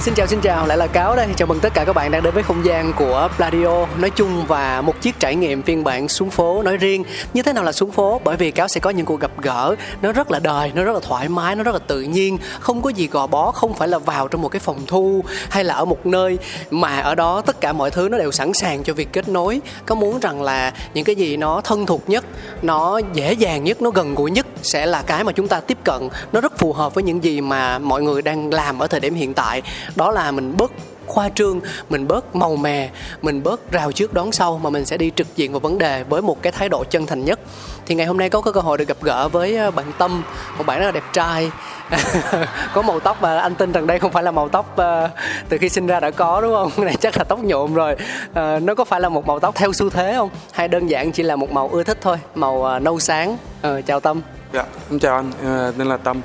Xin chào xin chào, lại là Cáo đây. Chào mừng tất cả các bạn đang đến với không gian của Pladio nói chung và một chiếc trải nghiệm phiên bản xuống phố nói riêng. Như thế nào là xuống phố? Bởi vì Cáo sẽ có những cuộc gặp gỡ nó rất là đời, nó rất là thoải mái, nó rất là tự nhiên, không có gì gò bó, không phải là vào trong một cái phòng thu hay là ở một nơi mà ở đó tất cả mọi thứ nó đều sẵn sàng cho việc kết nối. Có muốn rằng là những cái gì nó thân thuộc nhất, nó dễ dàng nhất, nó gần gũi nhất sẽ là cái mà chúng ta tiếp cận. Nó rất phù hợp với những gì mà mọi người đang làm ở thời điểm hiện tại đó là mình bớt khoa trương mình bớt màu mè mình bớt rào trước đón sau mà mình sẽ đi trực diện vào vấn đề với một cái thái độ chân thành nhất. Thì ngày hôm nay có, có cơ hội được gặp gỡ với ờ, bạn tâm một bạn rất là đẹp trai. Có màu tóc và anh tin rằng đây không phải là màu tóc uh, từ khi sinh ra đã có đúng không? Này chắc là tóc nhuộm rồi. Uh, nó có phải là một màu tóc theo xu thế không? Hay đơn giản chỉ là một màu ưa thích thôi màu uh, nâu sáng? Uh, chào tâm. Dạ em chào anh tên là tâm.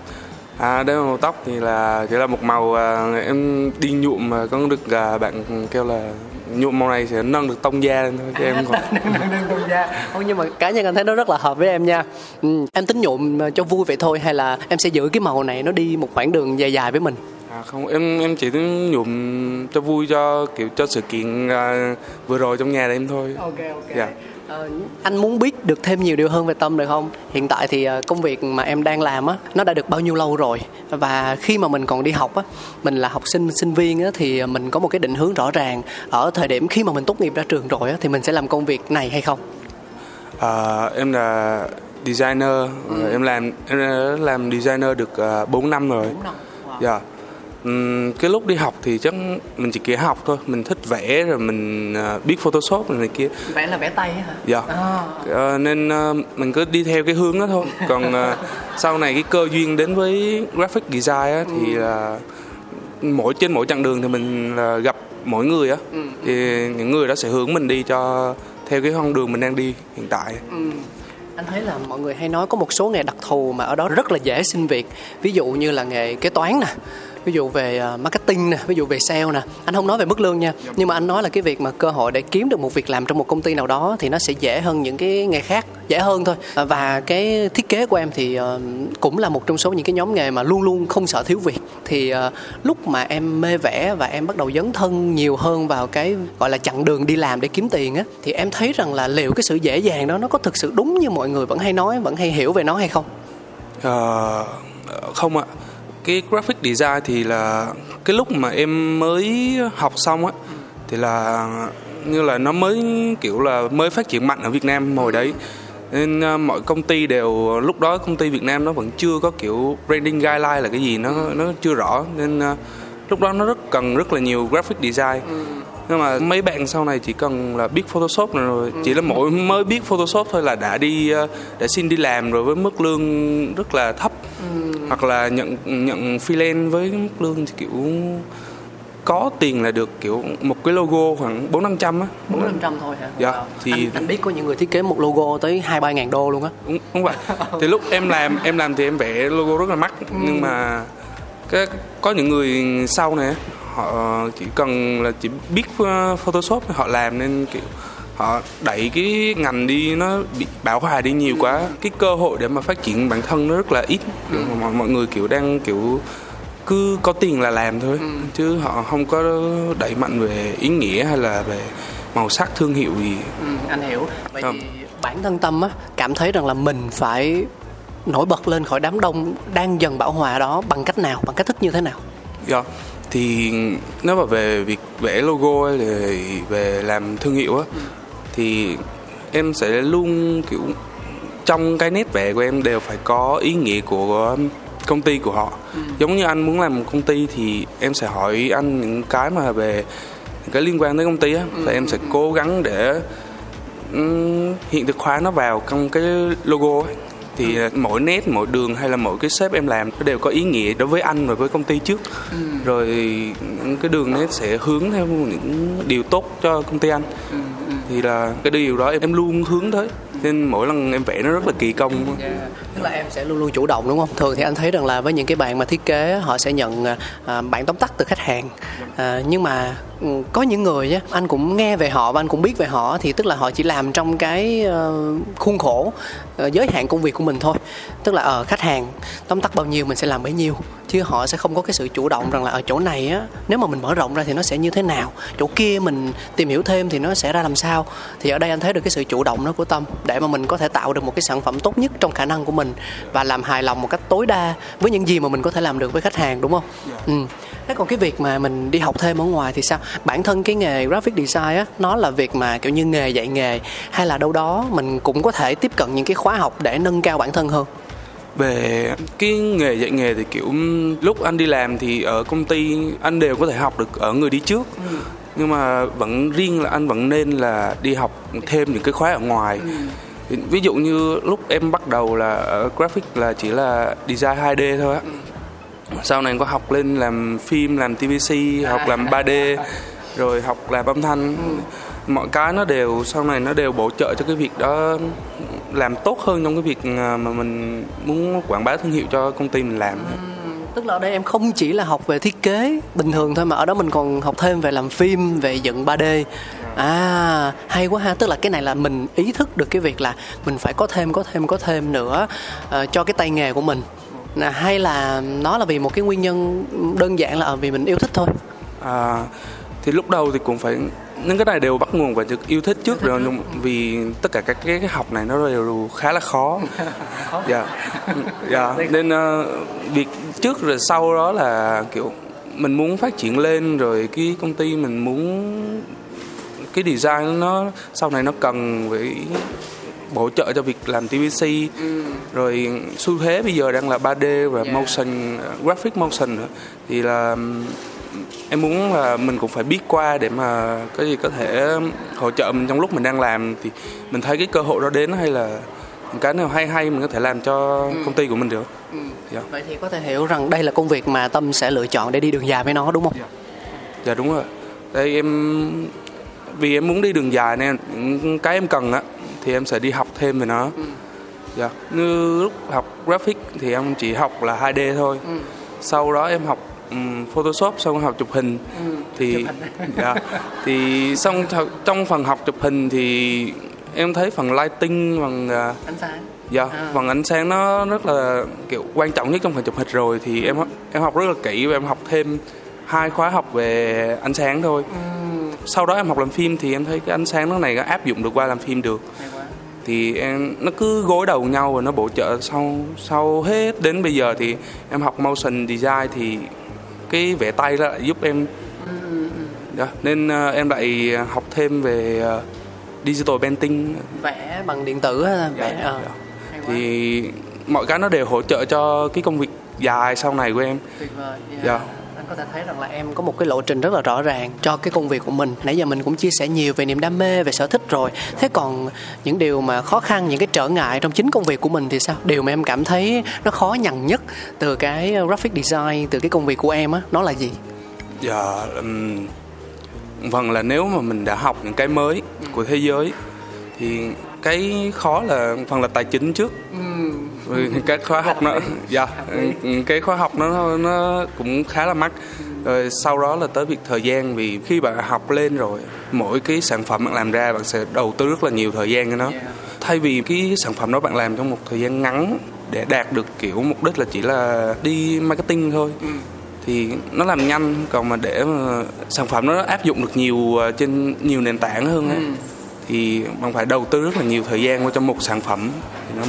À, là màu tóc thì là chỉ là một màu à, em đi nhuộm mà có được à, bạn kêu là nhuộm màu này sẽ nâng được tông da lên thôi chứ em còn nâng, nâng, nâng tông da không nhưng mà cá nhân anh thấy nó rất là hợp với em nha ừ, em tính nhuộm cho vui vậy thôi hay là em sẽ giữ cái màu này nó đi một khoảng đường dài dài với mình À không em em chỉ tính nhuộm cho vui cho kiểu cho sự kiện uh, vừa rồi trong nhà em thôi. Ok ok. Dạ. Ờ, anh muốn biết được thêm nhiều điều hơn về tâm được không? Hiện tại thì ờ, công việc mà em đang làm á nó đã được bao nhiêu lâu rồi? Và khi mà mình còn đi học á mình là học sinh sinh viên á thì mình có một cái định hướng rõ ràng. Ở thời điểm khi mà mình tốt nghiệp ra trường rồi á thì mình sẽ làm công việc này hay không? À, em là designer. Ừ. em làm em làm designer được uh, ờ, 4 năm rồi. 4 năm. Wow. Yeah cái lúc đi học thì chắc mình chỉ kia học thôi. Mình thích vẽ rồi mình uh, biết photoshop rồi này kia. Vẽ là vẽ tay hả? Dạ. À. uh, nên uh, mình cứ đi theo cái hướng đó thôi. Còn uh, sau này cái cơ duyên đến với graphic design á, thì là uh, mỗi trên mỗi chặng đường thì mình uh, gặp mỗi người á. Ừ. thì những người đó sẽ hướng mình đi cho theo cái con đường mình đang đi hiện tại. Ừ. Anh thấy là mọi người hay nói có một số nghề đặc thù mà ở đó rất là dễ xin việc. Ví dụ như là nghề kế toán nè ví dụ về à, marketing nè ví dụ về sale nè. Anh không nói về mức lương nha nhưng mà anh nói là cái việc mà cơ hội để kiếm được một việc làm trong một công ty nào đó thì nó sẽ dễ hơn những cái nghề khác dễ hơn thôi. À, và cái thiết kế của em thì à, cũng là một trong số những cái nhóm nghề mà luôn luôn không sợ thiếu việc. Thì lúc mà em mê vẽ và em bắt đầu dấn thân nhiều hơn vào cái gọi là chặng đường đi làm để kiếm tiền á thì em thấy rằng là liệu cái sự dễ dàng đó nó có thực sự đúng như mọi người vẫn hay nói vẫn hay hiểu về nó hay không? Uh, không ạ cái graphic design thì là cái lúc mà em mới học xong á thì là như là nó mới kiểu là mới phát triển mạnh ở Việt Nam hồi đấy. Nên uh, mọi công ty đều lúc đó công ty Việt Nam nó vẫn chưa có kiểu branding guideline là cái gì nó nó chưa rõ. Nên uh, lúc đó nó rất cần rất là nhiều graphic design. Ừ nhưng mà mấy bạn sau này chỉ cần là biết photoshop rồi. Ừ. chỉ là mỗi mới biết photoshop thôi là đã đi ờ, đã xin đi làm rồi với mức lương rất là thấp. Ừ. hoặc là nhận nhận freelance với mức lương thì kiểu có tiền là được kiểu một cái logo khoảng bốn năm trăm á. Bốn năm trăm thôi hả? Dạ thì anh, anh biết có những người thiết kế một logo tới hai ba ngàn đô luôn á. Đúng, đúng vậy. Thì lúc em làm em làm thì em vẽ logo rất là mắc. Ừ. nhưng mà cái có những người sau này họ chỉ cần là chỉ biết photoshop họ làm nên kiểu họ đẩy cái ngành đi nó bị bão hòa đi nhiều quá. Cái cơ hội để mà phát triển bản thân nó rất là ít. Ừ. mọi, mọi người kiểu đang kiểu cứ có tiền là làm thôi. Ừ. chứ họ không có đẩy mạnh về ý nghĩa hay là về màu sắc thương hiệu gì. Ừ, anh hiểu. Vậy ừ. thì bản thân tâm á cảm thấy rằng là mình phải nổi bật lên khỏi đám đông đang dần bão hòa đó bằng cách nào bằng cách thức như thế nào? Dạ thì nếu mà về việc vẽ logo hay là về làm thương hiệu á ừ. thì em sẽ luôn kiểu trong cái nét vẽ của em đều phải có ý nghĩa của công ty của họ ừ. giống như anh muốn làm một công ty thì em sẽ hỏi anh những cái mà về cái liên quan tới công ty á ừ. và em sẽ cố gắng để hiện thực hóa nó vào trong cái logo ấy thì ừ. mỗi nét mỗi đường hay là mỗi cái shape em làm nó đều có ý nghĩa đối với anh và với công ty trước ừ. rồi cái đường nét sẽ hướng theo những điều tốt cho công ty anh ừ. Ừ. thì là cái điều đó em, em luôn hướng tới nên mỗi lần em vẽ nó rất là kỳ công yeah. tức là em sẽ luôn luôn chủ động đúng không thường thì anh thấy rằng là với những cái bạn mà thiết kế họ sẽ nhận à, bản tóm tắt từ khách hàng à, nhưng mà có những người nhé anh cũng nghe về họ và anh cũng biết về họ thì tức là họ chỉ làm trong cái uh, khuôn khổ uh, giới hạn công việc của mình thôi tức là ở uh, khách hàng tóm tắt bao nhiêu mình sẽ làm bấy nhiêu chứ họ sẽ không có cái sự chủ động rằng là ở chỗ này á nếu mà mình mở rộng ra thì nó sẽ như thế nào chỗ kia mình tìm hiểu thêm thì nó sẽ ra làm sao thì ở đây anh thấy được cái sự chủ động đó của tâm để mà mình có thể tạo được một cái sản phẩm tốt nhất trong khả năng của mình và làm hài lòng một cách tối đa với những gì mà mình có thể làm được với khách hàng đúng không yeah. Dạ. ừ thế còn cái việc mà mình đi học thêm ở ngoài thì sao bản thân cái nghề graphic design á nó là việc mà kiểu như nghề dạy nghề hay là đâu đó mình cũng có thể tiếp cận những cái khóa học để nâng cao bản thân hơn về cái nghề dạy nghề thì kiểu lúc anh đi làm thì ở công ty anh đều có thể học được ở người đi trước ừ. nhưng mà vẫn riêng là anh vẫn nên là đi học thêm những cái khóa ở ngoài ừ. ví dụ như lúc em bắt đầu là ở graphic là chỉ là design 2D thôi á ừ sau này có học lên làm phim làm tvc học làm 3D rồi học làm âm thanh. Mọi cái nó đều sau này nó đều bổ trợ cho cái việc đó làm tốt hơn trong cái việc à, mà mình muốn quảng bá thương hiệu cho công ty mình làm. Ừ, tức là ở đây em không chỉ là học về thiết kế bình thường thôi mà ở đó mình còn học thêm về làm phim về dựng 3D à hay quá ha tức là cái này là mình ý thức được cái việc là mình phải có thêm có thêm có thêm nữa uh, cho cái tay nghề của mình hay là nó là vì một cái nguyên nhân đơn giản là vì mình yêu thích thôi? À, thì lúc đầu thì cũng phải những cái này đều bắt nguồn và yêu thích trước rồi vì tất cả các cái, cái học này nó đều khá là khó. Dạ dạ nên uh, việc trước rồi sau đó là kiểu mình muốn phát triển lên rồi cái công ty mình muốn cái design nó sau này nó cần phải bổ trợ cho việc làm TVC ừ. rồi xu thế bây giờ đang là 3D và yeah. motion graphic motion nữa thì là em muốn là mình cũng phải biết qua để mà cái gì có thể hỗ trợ mình trong lúc mình đang làm thì mình thấy cái cơ hội đó đến hay là cái nào hay hay mình có thể làm cho ừ. công ty của mình được ừ. yeah. Dạ. vậy thì có thể hiểu rằng đây là công việc mà tâm sẽ lựa chọn để đi đường dài với nó đúng không dạ, dạ đúng rồi đây em vì em muốn đi đường dài nên cái em cần á thì em sẽ đi học thêm về nó ừ. dạ như lúc học graphic thì em chỉ học là 2D thôi ừ. sau đó em học um, Photoshop xong học chụp hình ừ, thì chụp hình. dạ, thì xong trong phần học chụp hình thì em thấy phần lighting phần uh, ánh sáng dạ à. phần ánh sáng nó rất là kiểu quan trọng nhất trong phần chụp hình rồi thì em em học rất là kỹ và em học thêm hai khóa học về ánh sáng thôi ừ. Sau đó em học làm phim thì em thấy cái ánh sáng nó này nó áp dụng được qua làm phim được. Thì em nó cứ gối đầu nhau và nó bổ trợ sau sau hết đến bây giờ thì em học motion design thì cái vẽ tay đó lại giúp em. Đó, nên uh, em lại học thêm về uh, digital painting. Vẽ bằng điện tử hay vẽ dạ, dạ. thì mọi cái nó đều hỗ trợ cho cái công việc dài sau này của em. Tuyệt vời yeah. dạ. anh có thể thấy rằng là em có một cái lộ trình rất là rõ ràng cho cái công việc của mình. Nãy giờ mình cũng chia sẻ nhiều về niềm đam mê về sở thích rồi. Thế còn những điều mà khó khăn những cái trở ngại trong chính công việc của mình thì sao? Điều mà em cảm thấy nó khó nhằn nhất từ cái graphic design từ cái công việc của em á nó là gì? Dạ um, vâng là nếu mà mình đã học những cái mới của thế giới thì cái khó là phần là tài chính trước. Ừ. cái khóa học nó dạ cái khóa học nó nó cũng khá là mắc. Rồi sau đó là tới việc thời gian vì khi bạn học lên rồi mỗi cái sản phẩm bạn làm ra bạn sẽ đầu tư rất là nhiều thời gian cho nó. Thay vì cái sản phẩm đó bạn làm trong một thời gian ngắn để đạt được kiểu mục đích là chỉ là đi marketing thôi ừ. thì nó làm nhanh. Còn mà để mà sản phẩm nó áp dụng được nhiều ờ, trên nhiều nền tảng hơn ấy, ừ. thì bạn phải đầu tư rất là nhiều thời gian vào trong một sản phẩm. Thì nó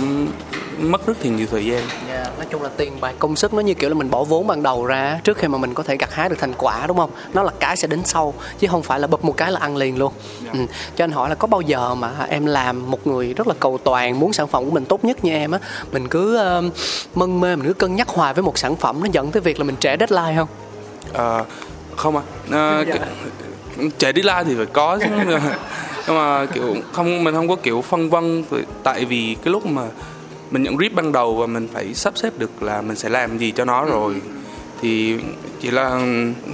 mất rất thì nhiều thời gian. Yeah, dạ, nói chung là tiền bạc công sức nó như kiểu là mình bỏ vốn ban đầu ra trước khi mà mình có thể gặt hái được thành quả đúng không? Nó là cái sẽ đến sau chứ không phải là bập một cái là ăn liền luôn. Yeah. Dạ. Ừ. Cho anh hỏi là có bao giờ mà em làm một người rất là cầu toàn muốn sản phẩm của mình tốt nhất như em á, mình cứ uh, mân mê mình cứ cân nhắc hoài với một sản phẩm nó dẫn tới việc là mình trễ deadline không? À, không à, à dạ. trễ deadline thì phải có chứ nhưng mà kiểu không mình không có kiểu phân vân tại vì cái lúc mà mình nhận brief ban đầu và mình phải sắp xếp được là mình sẽ làm gì cho nó rồi thì chỉ là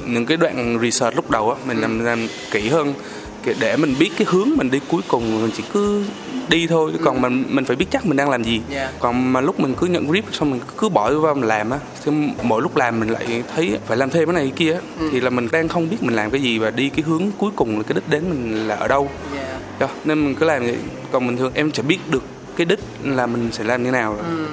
những cái đoạn research lúc đầu á mình làm làm kỹ hơn để mình biết cái hướng mình đi cuối cùng mình chỉ cứ đi thôi Ừ. còn mình mình phải biết chắc mình đang làm gì Yeah. còn mà lúc mình cứ nhận brief xong mình cứ bỏ vào mình làm á thì mỗi lúc làm mình lại thấy phải làm thêm cái này cái kia Ừ. thì là mình đang không biết mình làm cái gì và đi cái hướng cuối cùng là cái đích đến mình là ở đâu Yeah. Dạ, nên mình cứ làm vậy còn bình thường em sẽ biết được cái đích là mình sẽ làm như nào Ừ,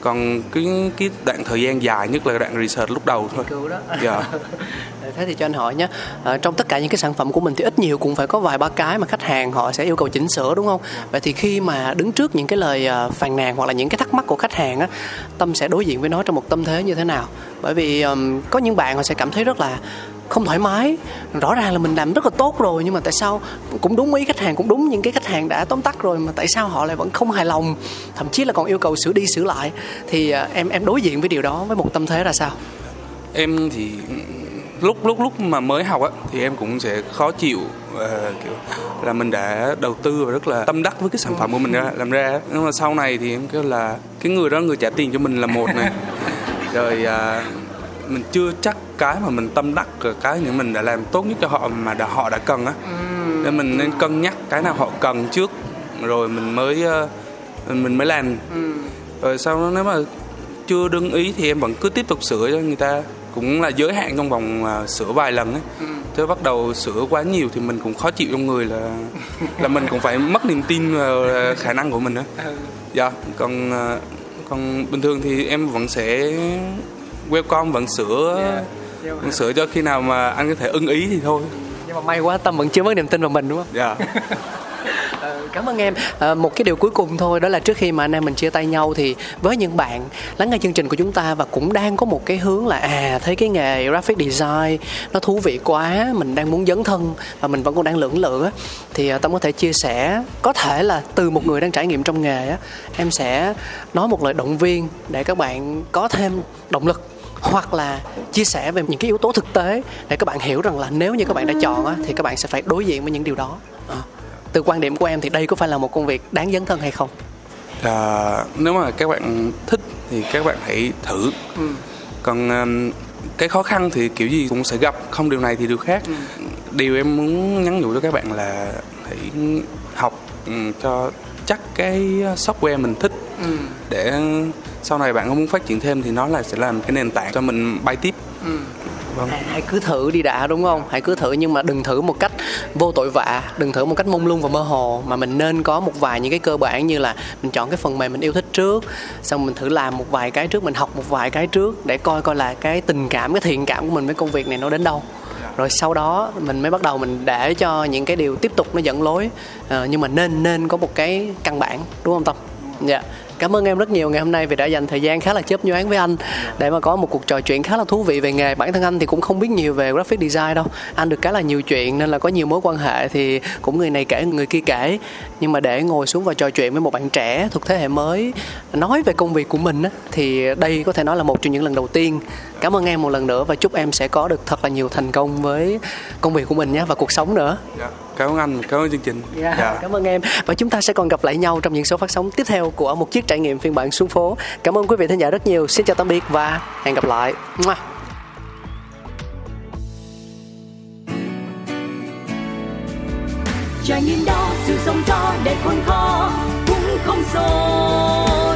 còn cái cái đoạn thời gian dài nhất là đoạn research lúc đầu thôi. Cứu đó. Dạ. thế thì cho anh hỏi nhé ờ, trong tất cả những cái sản phẩm của mình thì ít nhiều cũng phải có vài ba cái mà khách hàng họ sẽ yêu cầu chỉnh sửa đúng không? Vậy thì khi mà đứng trước những cái lời ờ, phàn nàn hoặc là những cái thắc mắc của khách hàng á tâm sẽ đối diện với nó trong một tâm thế như thế nào? Bởi vì ờm, có những bạn họ sẽ cảm thấy rất là không thoải mái. Rõ ràng là mình làm rất là tốt rồi nhưng mà tại sao cũng đúng ý khách hàng cũng đúng những cái khách hàng đã tóm tắt rồi mà tại sao họ lại vẫn không hài lòng thậm chí là còn yêu cầu sửa đi sửa lại. Thì ờ, em em đối diện với điều đó với một tâm thế ra sao? Em thì lúc lúc lúc mà mới học á thì em cũng sẽ khó chịu ờ, kiểu là mình đã đầu tư và rất là tâm đắc với cái sản phẩm của mình ra làm ra nhưng mà sau này thì em kêu là cái người đó người trả tiền cho mình là một này. Rồi à, mình chưa chắc cái mà mình tâm đắc cái những mình đã làm tốt nhất cho họ mà đã, họ đã cần á. Nên mình nên cân nhắc cái nào họ cần trước rồi mình mới ờ, mình mới làm. Rồi sau đó nếu mà chưa đương ý thì em vẫn cứ tiếp tục sửa cho người ta cũng là giới hạn trong vòng à, sửa vài lần ấy. Thế bắt đầu sửa quá nhiều thì mình cũng khó chịu trong người là là mình cũng phải mất niềm tin vào à, khả năng của mình đó dạ còn còn bình thường thì em vẫn sẽ welcome vẫn sửa vẫn sửa cho khi nào mà anh có thể ưng ý thì thôi. Nhưng mà may quá tâm vẫn chưa mất niềm tin vào mình đúng không? Dạ. Ờ, cảm ơn em. Ờ, một cái điều cuối cùng thôi đó là trước khi mà anh em mình chia tay nhau thì với những bạn lắng nghe chương trình của chúng ta và cũng đang có một cái hướng là à thấy cái nghề graphic design nó thú vị quá mình đang muốn dấn thân và mình vẫn còn đang lưỡng lự á thì ờ, tâm có thể chia sẻ có thể là từ một người đang trải nghiệm trong nghề á em sẽ nói một lời động viên để các bạn có thêm động lực hoặc là chia sẻ về những cái yếu tố thực tế để các bạn hiểu rằng là nếu như các bạn đã chọn á, thì các bạn sẽ phải đối diện với những điều đó. Ờ. từ quan điểm của em thì đây có phải là một công việc đáng dấn thân hay không? À, nếu mà các bạn thích thì các bạn hãy thử. Còn um, cái khó khăn thì kiểu gì cũng sẽ gặp không điều này thì điều khác. Điều em muốn nhắn nhủ cho các bạn là hãy học um, cho chắc cái software mình thích để sau này bạn có muốn phát triển thêm thì nó là sẽ làm cái nền tảng cho mình bay tiếp. Vâng. Hãy, hãy cứ thử đi đã đúng không? Hãy cứ thử nhưng mà đừng thử một cách vô tội vạ đừng thử một cách mông lung và mơ hồ. Mà mình nên có một vài những cái cơ bản như là mình chọn cái phần mềm mình yêu thích trước xong mình thử làm một vài cái trước mình học một vài cái trước để coi coi là cái tình cảm cái thiện cảm của mình với công việc này nó đến đâu. Rồi sau đó mình mới bắt đầu mình để cho những cái điều tiếp tục nó dẫn lối. Ờ, nhưng mà nên nên có một cái căn bản đúng không tâm? Dạ cảm ơn em rất nhiều. Ngày hôm nay vì đã dành thời gian khá là chớp nhoáng với anh để mà có một cuộc trò chuyện khá là thú vị về nghề. Bản thân anh thì cũng không biết nhiều về graphic design đâu. Anh được cái là nhiều chuyện nên là có nhiều mối quan hệ thì cũng người này kể người kia kể. Nhưng mà để ngồi xuống và trò chuyện với một bạn trẻ thuộc thế hệ mới nói về công việc của mình á, thì đây có thể nói là một trong những lần đầu tiên cảm ơn em một lần nữa và chúc em sẽ có được thật là nhiều thành công với công việc của mình nhé và cuộc sống nữa dạ. cảm ơn anh cảm ơn chương trình Yeah, Dạ. Cảm ơn em và chúng ta sẽ còn gặp lại nhau trong những số phát sóng tiếp theo của một chiếc trải nghiệm phiên bản xuống phố. Cảm ơn quý vị thính giả rất nhiều. Xin chào tạm biệt và hẹn gặp lại. Trải nghiệm đó sự sống gió để khôn khó cũng không xô